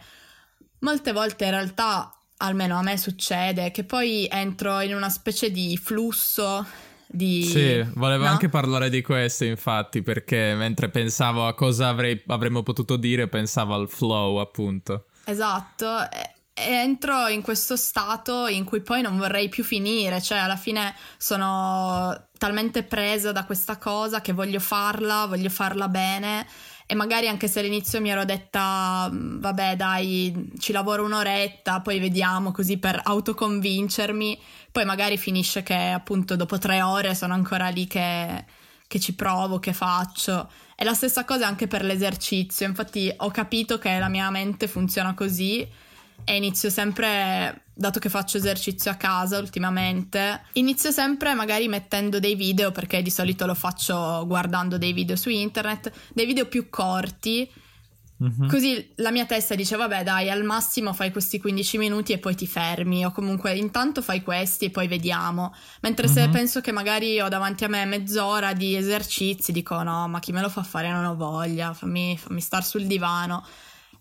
molte volte in realtà, almeno a me succede, che poi entro in una specie di flusso di... Sì, volevo no? anche parlare di questo infatti, perché mentre pensavo a cosa avrei, avremmo potuto dire, pensavo al flow appunto. Esatto, entro in questo stato in cui poi non vorrei più finire, cioè alla fine sono talmente presa da questa cosa che voglio farla, voglio farla bene. E magari anche se all'inizio mi ero detta mm, vabbè dai ci lavoro un'oretta poi vediamo così per autoconvincermi poi magari finisce che appunto dopo tre ore sono ancora lì che, che ci provo, che faccio. E la stessa cosa anche per l'esercizio infatti ho capito che la mia mente funziona così e inizio sempre, dato che faccio esercizio a casa ultimamente, inizio sempre magari mettendo dei video, perché di solito lo faccio guardando dei video su internet, dei video più corti. Mm-hmm. Così la mia testa dice: Vabbè, dai, al massimo fai questi 15 minuti e poi ti fermi, o comunque intanto fai questi e poi vediamo. Mentre mm-hmm. se penso che magari ho davanti a me mezz'ora di esercizi, dico: No, ma chi me lo fa fare? Non ho voglia, fammi, fammi star sul divano.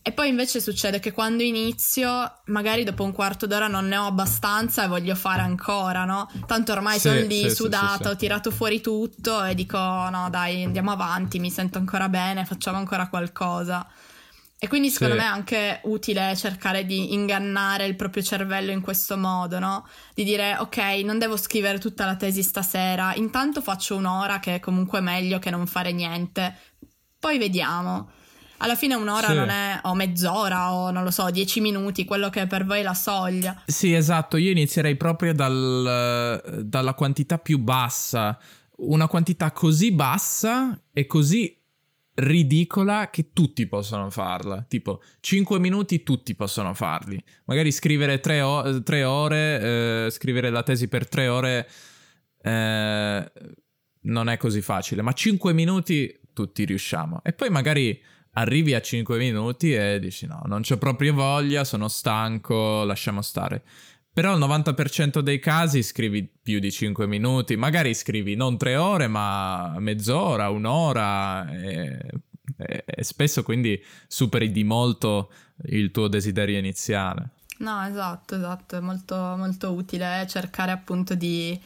E poi invece succede che quando inizio, magari dopo un quarto d'ora non ne ho abbastanza e voglio fare ancora, no? Tanto ormai sì, sono lì sì, sudata, sì, ho tirato fuori tutto e dico no dai andiamo avanti, mi sento ancora bene, facciamo ancora qualcosa. E quindi secondo me è anche utile cercare di ingannare il proprio cervello in questo modo, no? Di dire ok, non devo scrivere tutta la tesi stasera, intanto faccio un'ora che è comunque meglio che non fare niente, poi vediamo alla fine un'ora sì. non è, o mezz'ora, o non lo so, dieci minuti, quello che è per voi la soglia. Sì, esatto, io inizierei proprio dal, dalla quantità più bassa. Una quantità così bassa e così ridicola che tutti possono farla. Tipo, 5 minuti tutti possono farli. Magari scrivere 3 o- ore, eh, scrivere la tesi per 3 ore eh, non è così facile, ma 5 minuti tutti riusciamo. E poi magari arrivi a 5 minuti e dici no, non c'ho proprio voglia, sono stanco, lasciamo stare. Però il 90% dei casi scrivi più di 5 minuti, magari scrivi non 3 ore ma mezz'ora, un'ora e, e, spesso quindi superi di molto il tuo desiderio iniziale. No, esatto, esatto, è molto, molto utile cercare appunto di...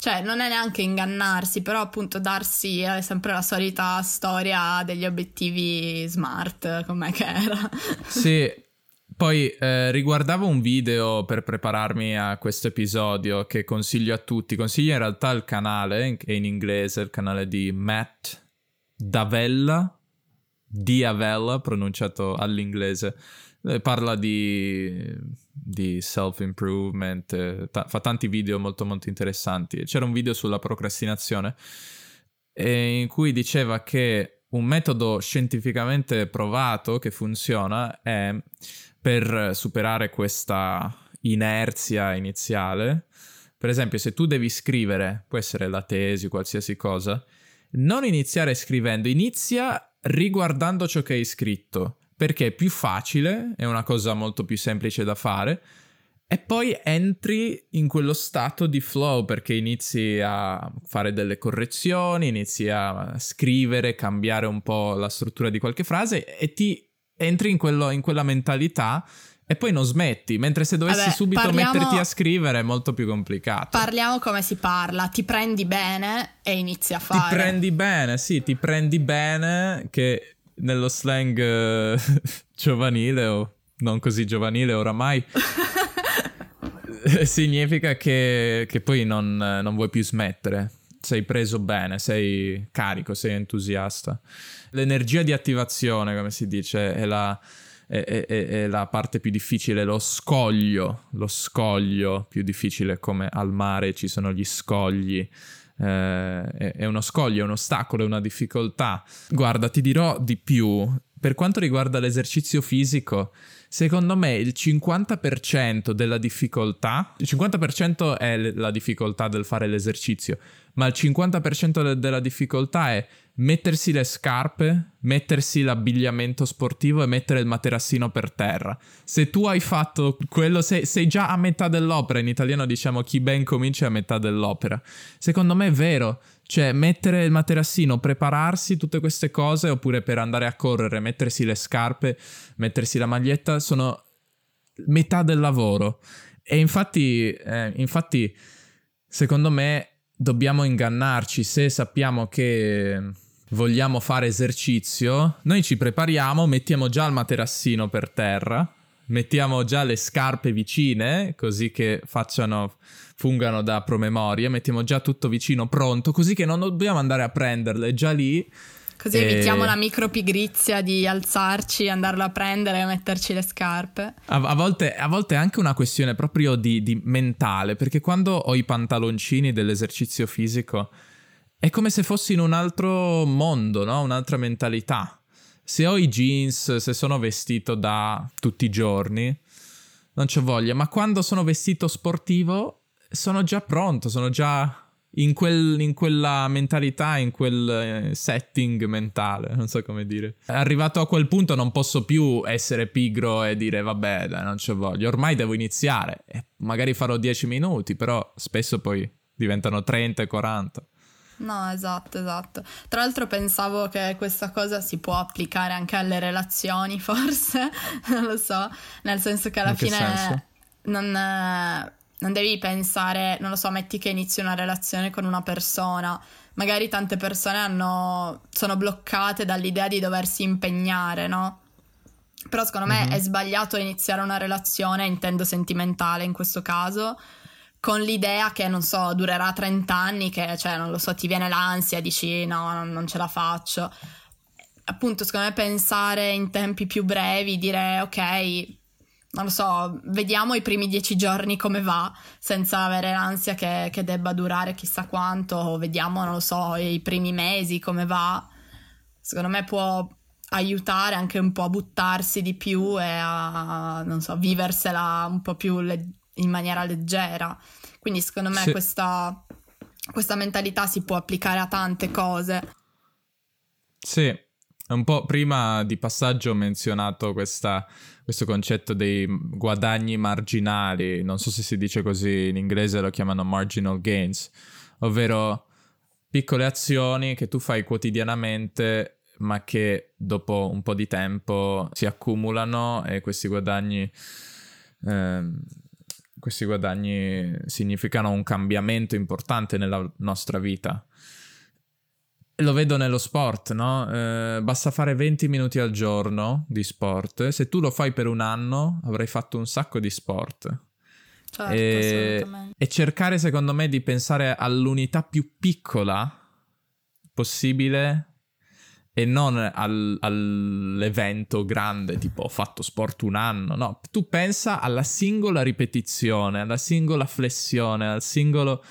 Cioè, non è neanche ingannarsi, però appunto darsi è sempre la solita storia degli obiettivi smart, com'è che era. Sì, poi eh, riguardavo un video per prepararmi a questo episodio che consiglio a tutti. Consiglio in realtà il canale, è in inglese, il canale di Matt Davella, Diavella, pronunciato all'inglese. Eh, parla di, di self-improvement, eh, fa tanti video molto molto interessanti. C'era un video sulla procrastinazione in cui diceva che un metodo scientificamente provato che funziona è per superare questa inerzia iniziale. Per esempio, se tu devi scrivere, può essere la tesi, qualsiasi cosa, non iniziare scrivendo, inizia riguardando ciò che hai scritto, perché è più facile, è una cosa molto più semplice da fare, e poi entri in quello stato di flow perché inizi a fare delle correzioni, inizi a scrivere, cambiare un po' la struttura di qualche frase e ti entri in, quello, in quella mentalità e poi non smetti, mentre se dovessi Vabbè, subito parliamo, metterti a scrivere è molto più complicato. Parliamo come si parla, ti prendi bene e inizi a fare. Ti prendi bene, sì, ti prendi bene che nello slang uh, giovanile o non così giovanile oramai significa che, che poi non, non vuoi più smettere sei preso bene, sei carico, sei entusiasta. L'energia di attivazione, come si dice, è la, è, è, è la parte più difficile, lo scoglio, lo scoglio più difficile come al mare ci sono gli scogli. Eh, è uno scoglio, è un ostacolo, è una difficoltà. Guarda, ti dirò di più. Per quanto riguarda l'esercizio fisico, secondo me il 50% della difficoltà, il 50% è la difficoltà del fare l'esercizio, ma il 50% de- della difficoltà è mettersi le scarpe, mettersi l'abbigliamento sportivo e mettere il materassino per terra. Se tu hai fatto quello, sei, sei, già a metà dell'opera. In italiano diciamo chi ben comincia a metà dell'opera. Secondo me è vero. Cioè, mettere il materassino, prepararsi tutte queste cose, oppure per andare a correre, mettersi le scarpe, mettersi la maglietta, sono metà del lavoro. E infatti, eh, infatti secondo me dobbiamo ingannarci se sappiamo che vogliamo fare esercizio, noi ci prepariamo, mettiamo già il materassino per terra, mettiamo già le scarpe vicine, così che facciano, fungano da promemoria, mettiamo già tutto vicino, pronto, così che non dobbiamo andare a prenderle, già lì Così e... evitiamo la micropigrizia di alzarci, andarlo a prendere e metterci le scarpe. A, a, volte, a volte, è anche una questione proprio di, di mentale, perché quando ho i pantaloncini dell'esercizio fisico è come se fossi in un altro mondo, no? Un'altra mentalità. Se ho i jeans, se sono vestito da tutti i giorni, non c'ho voglia, ma quando sono vestito sportivo sono già pronto, sono già in, quel, in, quella mentalità, in quel eh, setting mentale, non so come dire. Arrivato a quel punto non posso più essere pigro e dire vabbè, dai, non c'ho voglia. Ormai devo iniziare. E magari farò 10 minuti, però spesso poi diventano 30 e 40. No, esatto, esatto. Tra l'altro pensavo che questa cosa si può applicare anche alle relazioni, forse, non lo so, nel senso che alla fine senso? non non devi pensare, non lo so, metti che inizi una relazione con una persona, magari tante persone hanno, sono bloccate dall'idea di doversi impegnare, no? Però secondo me mm-hmm. è sbagliato iniziare una relazione, intendo sentimentale in questo caso, con l'idea che, non so, durerà 30 anni, che, cioè, non lo so, ti viene l'ansia, dici no, non, ce la faccio. Appunto, secondo me pensare in tempi più brevi, dire ok, non lo so, vediamo i primi dieci giorni come va, senza avere l'ansia che, che debba durare chissà quanto, o vediamo, non lo so, i primi mesi come va. Secondo me può aiutare anche un po' a buttarsi di più e a, non so, viversela un po' più le- in maniera leggera. Quindi secondo me sì. questa, questa mentalità si può applicare a tante cose. Sì, un po' prima di passaggio ho menzionato questa questo concetto dei guadagni marginali, non so se si dice così in inglese, lo chiamano marginal gains, ovvero piccole azioni che tu fai quotidianamente ma che dopo un po' di tempo si accumulano e questi guadagni, eh, questi guadagni significano un cambiamento importante nella nostra vita. Lo vedo nello sport, no? Eh, basta fare 20 minuti al giorno di sport. Se tu lo fai per un anno, avrai fatto un sacco di sport. Certo, e, e cercare, secondo me, di pensare all'unità più piccola possibile e non al, all'evento grande, tipo ho fatto sport un anno. No, tu pensa alla singola ripetizione, alla singola flessione, al singolo,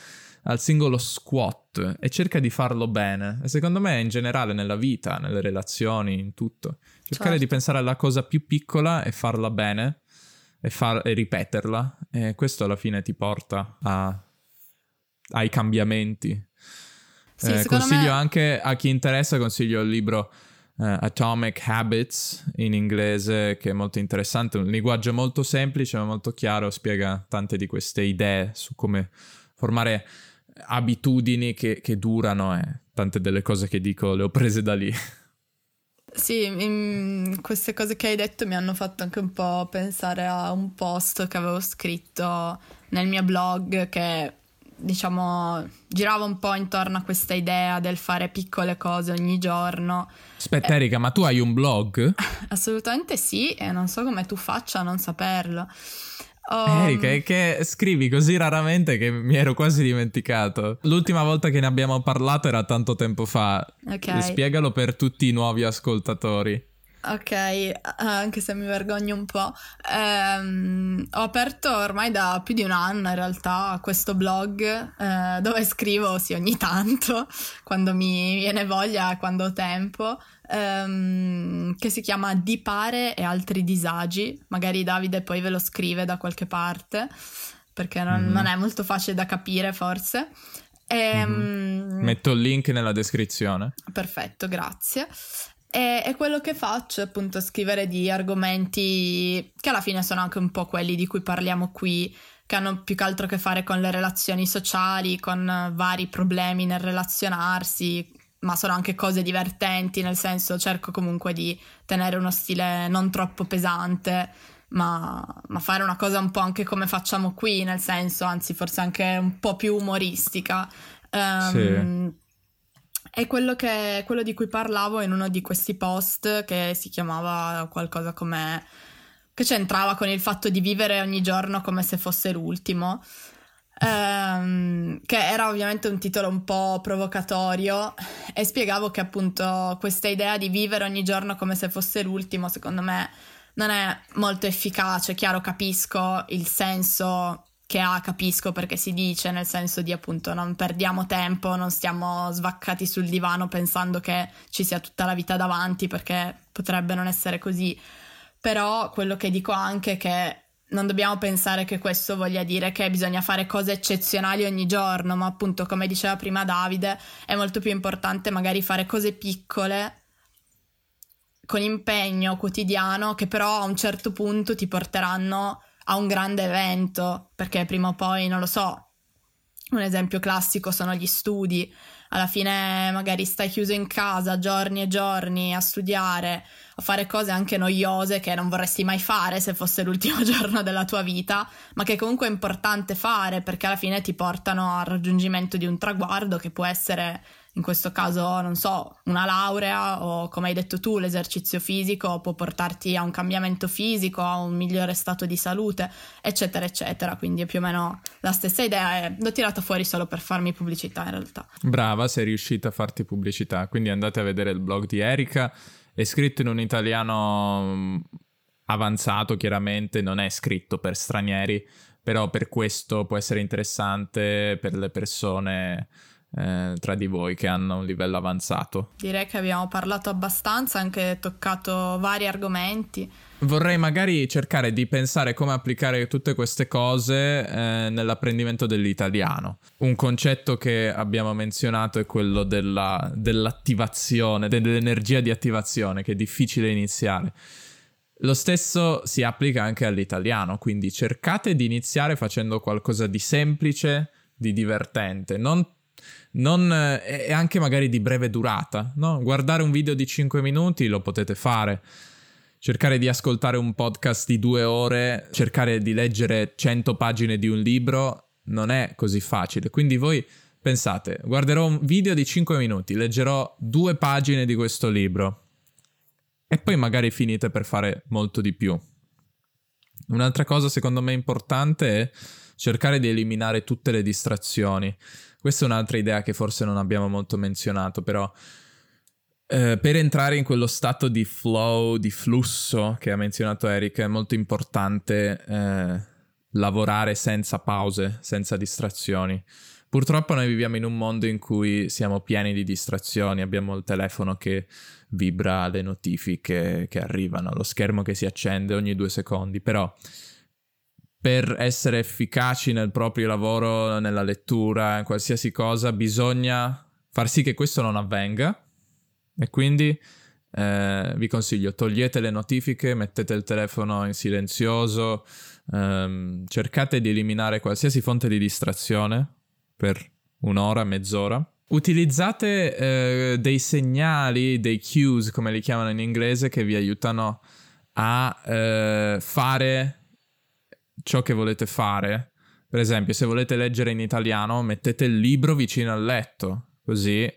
al singolo squat e cerca di farlo bene. E secondo me in generale nella vita, nelle relazioni, in tutto. Cercare certo. di pensare alla cosa più piccola e farla bene e, far, e ripeterla. E questo alla fine ti porta a, ai cambiamenti. Sì, eh, consiglio me... anche a chi interessa, consiglio il libro uh, Atomic Habits in inglese, che è molto interessante, un linguaggio molto semplice ma molto chiaro, spiega tante di queste idee su come formare abitudini che, che durano e tante delle cose che dico le ho prese da lì. Sì, queste cose che hai detto mi hanno fatto anche un po' pensare a un post che avevo scritto nel mio blog che diciamo girava un po' intorno a questa idea del fare piccole cose ogni giorno. Aspetta eh, Erika, ma tu hai un blog? Assolutamente sì, e non so come tu faccia a non saperlo. Um... Erika, è che scrivi così raramente che mi ero quasi dimenticato. L'ultima volta che ne abbiamo parlato era tanto tempo fa. Ok. Spiegalo per tutti i nuovi ascoltatori. Ok, anche se mi vergogno un po'. Ehm, ho aperto ormai da più di un anno in realtà questo blog eh, dove scrivo sì ogni tanto, quando mi viene voglia, quando ho tempo, ehm, che si chiama Di pare e altri disagi. Magari Davide poi ve lo scrive da qualche parte, perché non, mm-hmm. non è molto facile da capire forse. Ehm, mm-hmm. Metto il link nella descrizione. Perfetto, grazie. E, e, quello che faccio è appunto scrivere di argomenti che alla fine sono anche un po' quelli di cui parliamo qui, che hanno più che altro a che fare con le relazioni sociali, con vari problemi nel relazionarsi, ma sono anche cose divertenti, nel senso cerco comunque di tenere uno stile non troppo pesante, ma, ma fare una cosa un po' anche come facciamo qui, nel senso, anzi forse anche un po' più umoristica. Um, sì è quello, che, quello di cui parlavo in uno di questi post che si chiamava qualcosa come... che c'entrava con il fatto di vivere ogni giorno come se fosse l'ultimo. Um, che era ovviamente un titolo un po' provocatorio e spiegavo che appunto questa idea di vivere ogni giorno come se fosse l'ultimo secondo me non è molto efficace, chiaro capisco il senso che ha, capisco perché si dice, nel senso di appunto non perdiamo tempo, non stiamo svaccati sul divano pensando che ci sia tutta la vita davanti perché potrebbe non essere così. Però quello che dico anche è che non dobbiamo pensare che questo voglia dire che bisogna fare cose eccezionali ogni giorno, ma appunto come diceva prima Davide, è molto più importante magari fare cose piccole con impegno quotidiano che però a un certo punto ti porteranno a un grande evento, perché prima o poi, non lo so, un esempio classico sono gli studi. Alla fine magari stai chiuso in casa giorni e giorni a studiare, a fare cose anche noiose che non vorresti mai fare se fosse l'ultimo giorno della tua vita, ma che comunque è importante fare perché alla fine ti portano al raggiungimento di un traguardo che può essere in questo caso, non so, una laurea o come hai detto tu, l'esercizio fisico può portarti a un cambiamento fisico, a un migliore stato di salute, eccetera, eccetera. Quindi è più o meno la stessa idea l'ho tirata fuori solo per farmi pubblicità in realtà. Brava, sei riuscita a farti pubblicità, quindi andate a vedere il blog di Erika, è scritto in un italiano mm, avanzato, chiaramente non è scritto per stranieri, però per questo può essere interessante per le persone eh, tra di voi che hanno un livello avanzato. Direi che abbiamo parlato abbastanza, anche toccato vari argomenti. Vorrei magari cercare di pensare come applicare tutte queste cose eh, nell'apprendimento dell'italiano. Un concetto che abbiamo menzionato è quello della, dell'attivazione, dell'energia di attivazione, che è difficile iniziare. Lo stesso si applica anche all'italiano, quindi cercate di iniziare facendo qualcosa di semplice, di divertente, non Non, è anche magari di breve durata, no? Guardare un video di 5 minuti lo potete fare. Cercare di ascoltare un podcast di due ore, cercare di leggere 100 pagine di un libro non è così facile. Quindi voi pensate, guarderò un video di 5 minuti, leggerò due pagine di questo libro e poi magari finite per fare molto di più. Un'altra cosa secondo me importante è cercare di eliminare tutte le distrazioni. Questa è un'altra idea che forse non abbiamo molto menzionato, però eh, per entrare in quello stato di flow, di flusso che ha menzionato Eric, è molto importante eh, lavorare senza pause, senza distrazioni. Purtroppo noi viviamo in un mondo in cui siamo pieni di distrazioni, abbiamo il telefono che vibra le notifiche che arrivano, lo schermo che si accende ogni due secondi, però per essere efficaci nel proprio lavoro, nella lettura, in qualsiasi cosa, bisogna far sì che questo non avvenga e quindi eh, vi consiglio, togliete le notifiche, mettete il telefono in silenzioso, ehm, cercate di eliminare qualsiasi fonte di distrazione per un'ora, mezz'ora. Utilizzate eh, dei segnali, dei cues, come li chiamano in inglese, che vi aiutano a eh, fare ciò che volete fare. Per esempio, se volete leggere in italiano, mettete il libro vicino al letto, così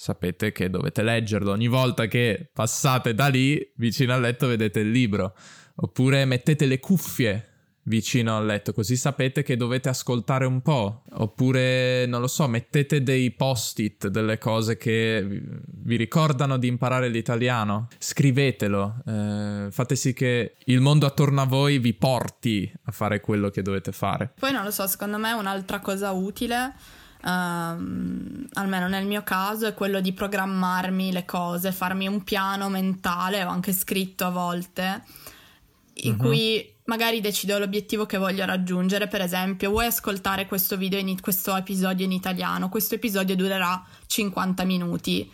sapete che dovete leggerlo. Ogni volta che passate da lì, vicino al letto, vedete il libro. Oppure mettete le cuffie vicino al letto, così sapete che dovete ascoltare un po'. Oppure, non lo so, mettete dei post-it, delle cose che vi ricordano di imparare l'italiano. Scrivetelo, eh, fate sì che il mondo attorno a voi vi porti a fare quello che dovete fare. Poi non lo so, secondo me un'altra cosa utile. Um, almeno nel mio caso è quello di programmarmi le cose, farmi un piano mentale, ho anche scritto a volte, in uh-huh. cui magari decido l'obiettivo che voglio raggiungere, per esempio, vuoi ascoltare questo video in, questo episodio in italiano? Questo episodio durerà 50 minuti.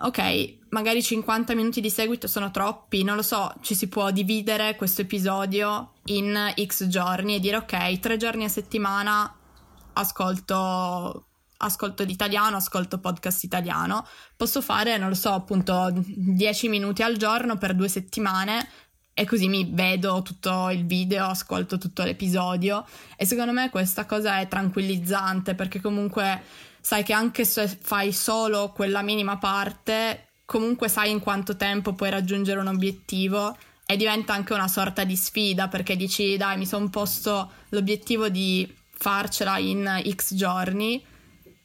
Ok, magari 50 minuti di seguito sono troppi, non lo so, ci si può dividere questo episodio in X giorni e dire ok, tre giorni a settimana ascolto ascolto l'italiano, ascolto podcast italiano. Posso fare, non lo so, appunto 10 minuti al giorno per due settimane e così mi vedo tutto il video, ascolto tutto l'episodio e secondo me questa cosa è tranquillizzante perché comunque sai che anche se fai solo quella minima parte, comunque sai in quanto tempo puoi raggiungere un obiettivo e diventa anche una sorta di sfida perché dici dai mi sono posto l'obiettivo di farcela in x giorni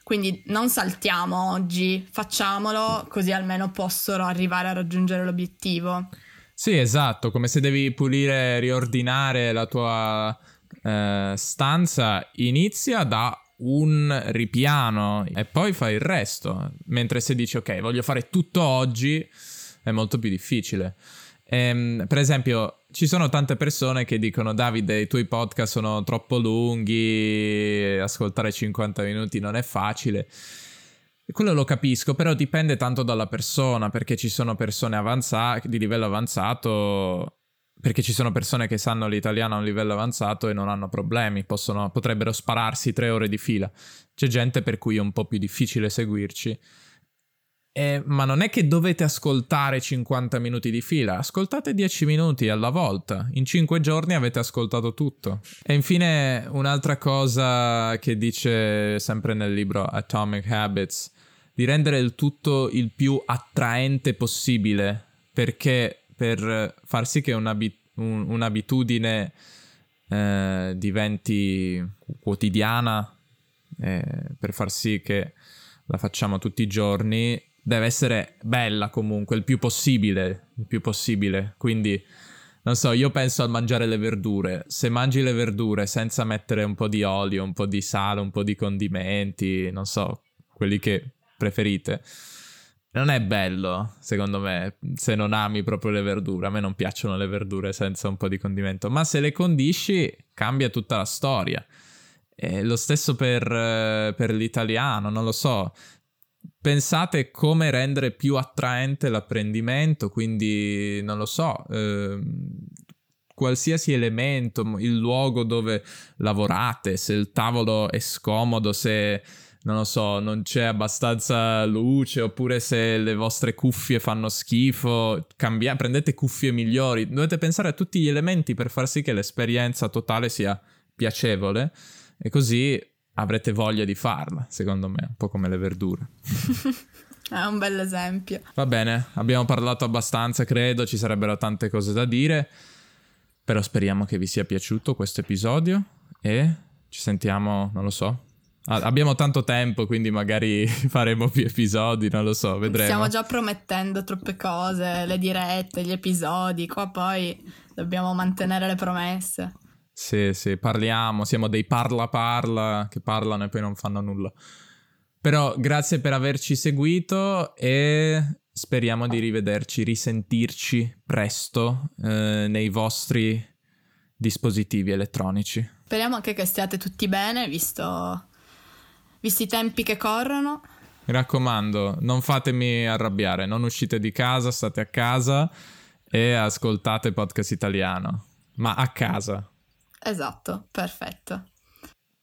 quindi non saltiamo oggi, facciamolo così almeno posso arrivare a raggiungere l'obiettivo. Sì, esatto, come se devi pulire, riordinare la tua eh, stanza, inizia da un ripiano e poi fai il resto, mentre se dici ok, voglio fare tutto oggi è molto più difficile. Ehm, per esempio, ci sono tante persone che dicono Davide, i tuoi podcast sono troppo lunghi, ascoltare 50 minuti non è facile. Quello lo capisco, però dipende tanto dalla persona, perché ci sono persone avanzate, di livello avanzato, perché ci sono persone che sanno l'italiano a un livello avanzato e non hanno problemi, possono, potrebbero spararsi tre ore di fila. C'è gente per cui è un po' più difficile seguirci. Eh, ma non è che dovete ascoltare 50 minuti di fila, ascoltate 10 minuti alla volta. In 5 giorni avete ascoltato tutto. E infine un'altra cosa che dice sempre nel libro Atomic Habits di rendere il tutto il più attraente possibile, perché per far sì che un'abit- un- un'abitudine eh, diventi quotidiana, eh, per far sì che la facciamo tutti i giorni, deve essere bella comunque, il più possibile, il più possibile. Quindi, non so, io penso al mangiare le verdure. Se mangi le verdure senza mettere un po' di olio, un po' di sale, un po' di condimenti, non so, quelli che preferite. Non è bello, secondo me, se non ami proprio le verdure. A me non piacciono le verdure senza un po' di condimento, ma se le condisci cambia tutta la storia. E lo stesso per, eh, per l'italiano, non lo so. Pensate come rendere più attraente l'apprendimento, quindi non lo so, eh, qualsiasi elemento, il luogo dove lavorate, se il tavolo è scomodo, se non lo so, non c'è abbastanza luce oppure se le vostre cuffie fanno schifo, cambia- prendete cuffie migliori. Dovete pensare a tutti gli elementi per far sì che l'esperienza totale sia piacevole e così avrete voglia di farla, secondo me, un po' come le verdure. È un bel esempio. Va bene, abbiamo parlato abbastanza, credo, ci sarebbero tante cose da dire, però speriamo che vi sia piaciuto questo episodio e ci sentiamo, non lo so, abbiamo tanto tempo, quindi magari faremo più episodi, non lo so, vedremo. Stiamo già promettendo troppe cose, le dirette, gli episodi, qua poi dobbiamo mantenere le promesse. Sì, sì, parliamo, siamo dei parla parla che parlano e poi non fanno nulla. Però grazie per averci seguito e speriamo di rivederci, risentirci presto eh, nei vostri dispositivi elettronici. Speriamo anche che stiate tutti bene, visto visti i tempi che corrono. Mi raccomando, non fatemi arrabbiare, non uscite di casa, state a casa e ascoltate podcast italiano, ma a casa. Esatto, perfetto.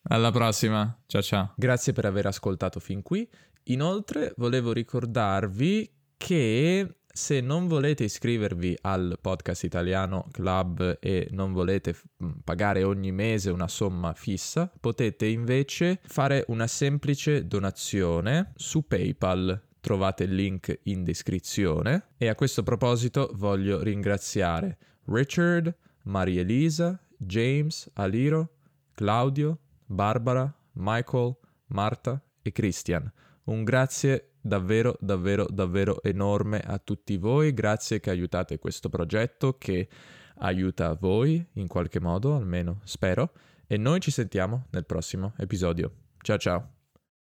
Alla prossima, ciao ciao. Grazie per aver ascoltato fin qui. Inoltre volevo ricordarvi che se non volete iscrivervi al podcast italiano club e non volete mm, pagare ogni mese una somma fissa, potete invece fare una semplice donazione su PayPal. Trovate il link in descrizione. E a questo proposito voglio ringraziare Richard, Maria Elisa, James, Aliro, Claudio, Barbara, Michael, Marta e Christian. Un grazie davvero, davvero, davvero enorme a tutti voi. Grazie che aiutate questo progetto che aiuta voi in qualche modo, almeno spero. E noi ci sentiamo nel prossimo episodio. Ciao ciao.